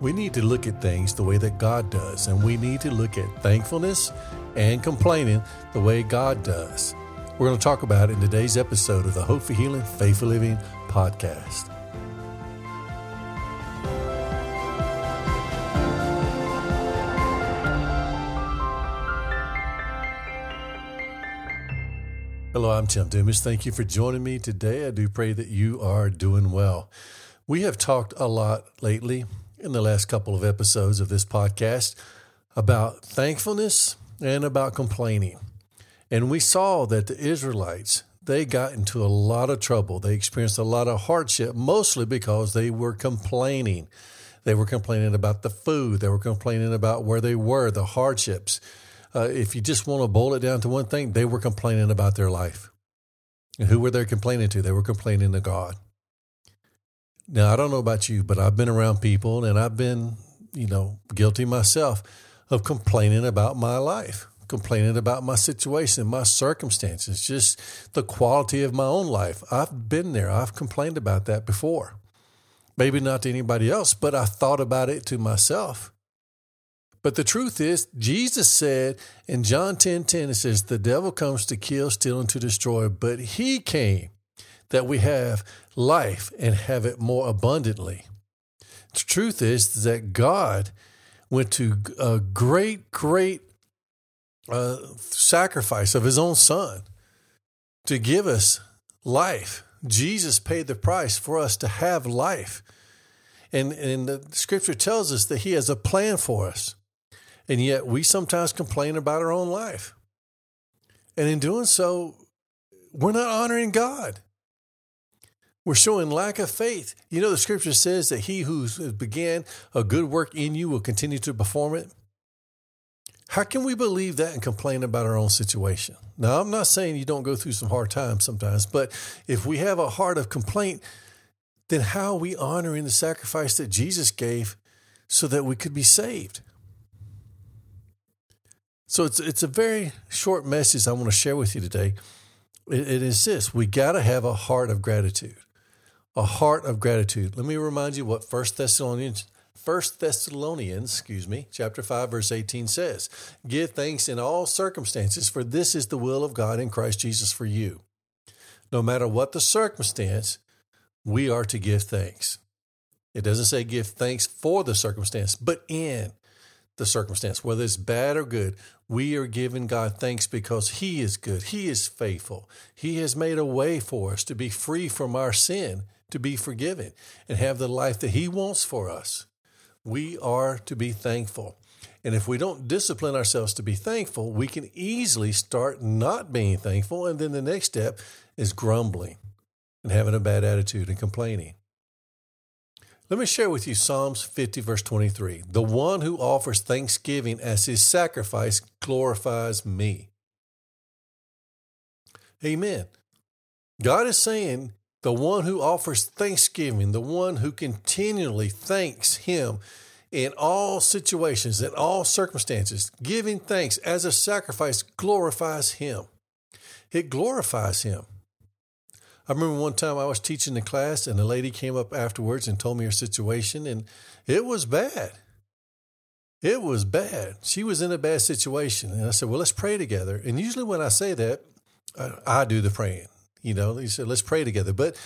We need to look at things the way that God does, and we need to look at thankfulness and complaining the way God does. We're going to talk about in today's episode of the Hope for Healing, Faith for Living podcast. Hello, I'm Tim Dumas. Thank you for joining me today. I do pray that you are doing well. We have talked a lot lately in the last couple of episodes of this podcast about thankfulness and about complaining. And we saw that the Israelites, they got into a lot of trouble. They experienced a lot of hardship, mostly because they were complaining. They were complaining about the food, they were complaining about where they were, the hardships. Uh, if you just want to boil it down to one thing, they were complaining about their life. And who were they complaining to? They were complaining to God. Now, I don't know about you, but I've been around people and I've been, you know, guilty myself of complaining about my life, complaining about my situation, my circumstances, just the quality of my own life. I've been there. I've complained about that before. Maybe not to anybody else, but I thought about it to myself. But the truth is, Jesus said in John 10 10, it says, The devil comes to kill, steal, and to destroy, but he came that we have life and have it more abundantly. The truth is that God went to a great, great uh, sacrifice of his own son to give us life. Jesus paid the price for us to have life. And, and the scripture tells us that he has a plan for us. And yet we sometimes complain about our own life. And in doing so, we're not honoring God. We're showing lack of faith. You know, the scripture says that he who began a good work in you will continue to perform it. How can we believe that and complain about our own situation? Now, I'm not saying you don't go through some hard times sometimes, but if we have a heart of complaint, then how are we honoring the sacrifice that Jesus gave so that we could be saved? So it's it's a very short message I want to share with you today. it, it is this: we got to have a heart of gratitude a heart of gratitude. Let me remind you what First Thessalonians First Thessalonians, excuse me, chapter 5 verse 18 says, "Give thanks in all circumstances, for this is the will of God in Christ Jesus for you." No matter what the circumstance, we are to give thanks. It doesn't say give thanks for the circumstance, but in the circumstance, whether it's bad or good, we are giving God thanks because He is good. He is faithful. He has made a way for us to be free from our sin to be forgiven and have the life that He wants for us. We are to be thankful. And if we don't discipline ourselves to be thankful, we can easily start not being thankful. And then the next step is grumbling and having a bad attitude and complaining. Let me share with you Psalms 50, verse 23. The one who offers thanksgiving as his sacrifice glorifies me. Amen. God is saying the one who offers thanksgiving, the one who continually thanks Him in all situations, in all circumstances, giving thanks as a sacrifice glorifies Him. It glorifies Him. I remember one time I was teaching the class and a lady came up afterwards and told me her situation, and it was bad. It was bad. She was in a bad situation. And I said, Well, let's pray together. And usually when I say that, I, I do the praying. You know, he said, let's pray together. But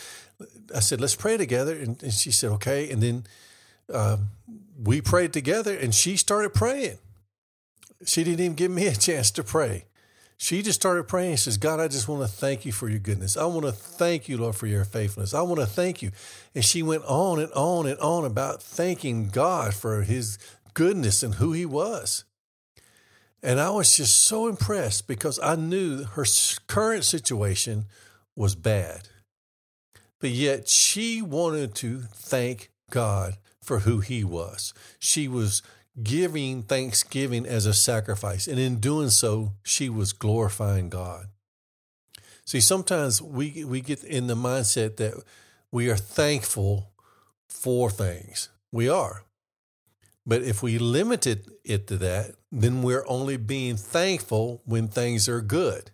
I said, let's pray together. And, and she said, okay. And then uh, we prayed together and she started praying. She didn't even give me a chance to pray. She just started praying. She says, God, I just want to thank you for your goodness. I want to thank you, Lord, for your faithfulness. I want to thank you. And she went on and on and on about thanking God for his goodness and who he was. And I was just so impressed because I knew her current situation was bad. But yet she wanted to thank God for who he was. She was giving thanksgiving as a sacrifice. And in doing so, she was glorifying God. See, sometimes we, we get in the mindset that we are thankful for things. We are. But if we limited it to that, then we're only being thankful when things are good.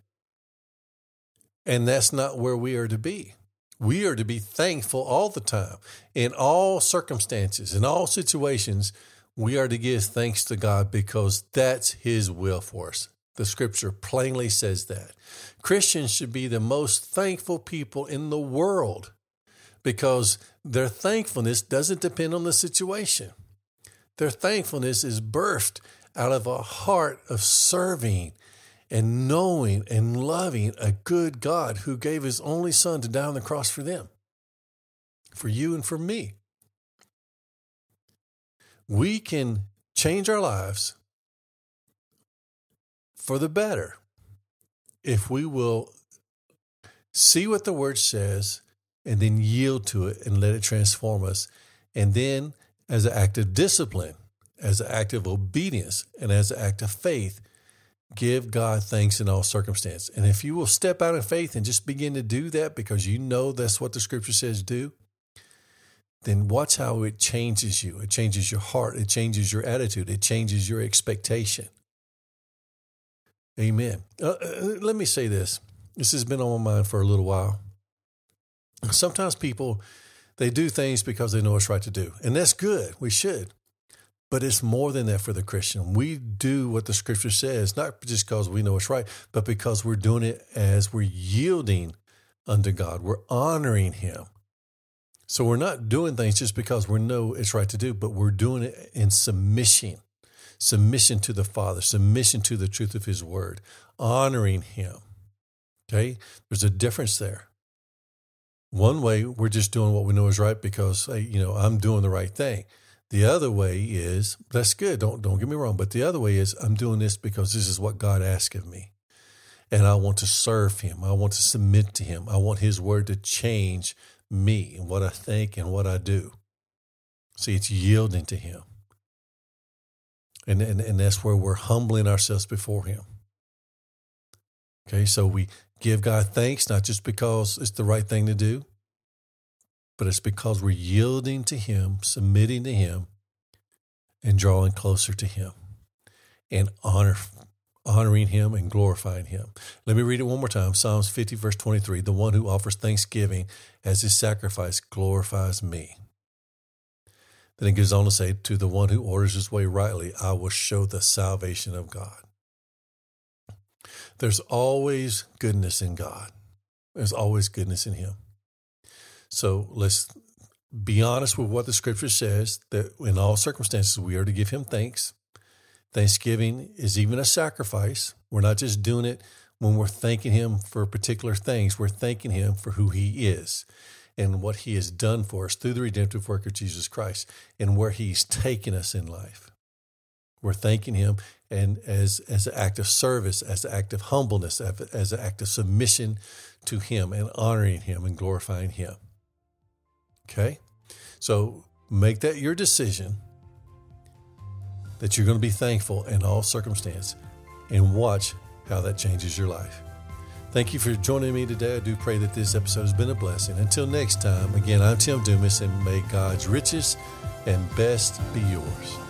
And that's not where we are to be. We are to be thankful all the time. In all circumstances, in all situations, we are to give thanks to God because that's His will for us. The scripture plainly says that. Christians should be the most thankful people in the world because their thankfulness doesn't depend on the situation. Their thankfulness is birthed out of a heart of serving and knowing and loving a good God who gave his only son to die on the cross for them, for you and for me. We can change our lives for the better if we will see what the word says and then yield to it and let it transform us. And then, as an act of discipline, as an act of obedience, and as an act of faith, give God thanks in all circumstances. And if you will step out in faith and just begin to do that because you know that's what the scripture says do, then watch how it changes you. It changes your heart. It changes your attitude. It changes your expectation. Amen. Uh, uh, let me say this. This has been on my mind for a little while. Sometimes people, they do things because they know it's right to do. And that's good. We should. But it's more than that for the Christian. We do what the scripture says, not just because we know it's right, but because we're doing it as we're yielding unto God. We're honoring Him. So we're not doing things just because we know it's right to do, but we're doing it in submission, submission to the Father, submission to the truth of His Word, honoring Him. Okay? There's a difference there. One way, we're just doing what we know is right because, hey, you know, I'm doing the right thing. The other way is that's good. Don't don't get me wrong, but the other way is I'm doing this because this is what God asked of me. And I want to serve him. I want to submit to him. I want his word to change me and what I think and what I do. See, it's yielding to him. And, and, and that's where we're humbling ourselves before him. Okay, so we give God thanks, not just because it's the right thing to do, but it's because we're yielding to Him, submitting to Him, and drawing closer to Him and honor, honoring Him and glorifying Him. Let me read it one more time Psalms 50, verse 23 The one who offers thanksgiving as his sacrifice glorifies me. Then it goes on to say, To the one who orders his way rightly, I will show the salvation of God. There's always goodness in God. There's always goodness in Him. So let's be honest with what the scripture says that in all circumstances we are to give him thanks. Thanksgiving is even a sacrifice. We're not just doing it when we're thanking him for particular things, we're thanking him for who he is and what he has done for us through the redemptive work of Jesus Christ and where he's taken us in life. We're thanking him and as, as an act of service, as an act of humbleness, as an act of submission to him and honoring him and glorifying him. Okay? So make that your decision that you're going to be thankful in all circumstance and watch how that changes your life. Thank you for joining me today. I do pray that this episode has been a blessing. Until next time, again, I'm Tim Dumas, and may God's richest and best be yours.